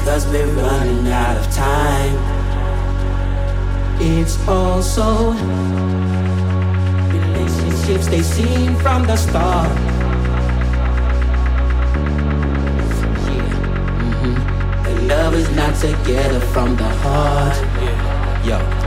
because we're running out of time. It's also relationships they seem from the start. Yeah. Mm-hmm. The love is not together from the heart. Yeah. Yo.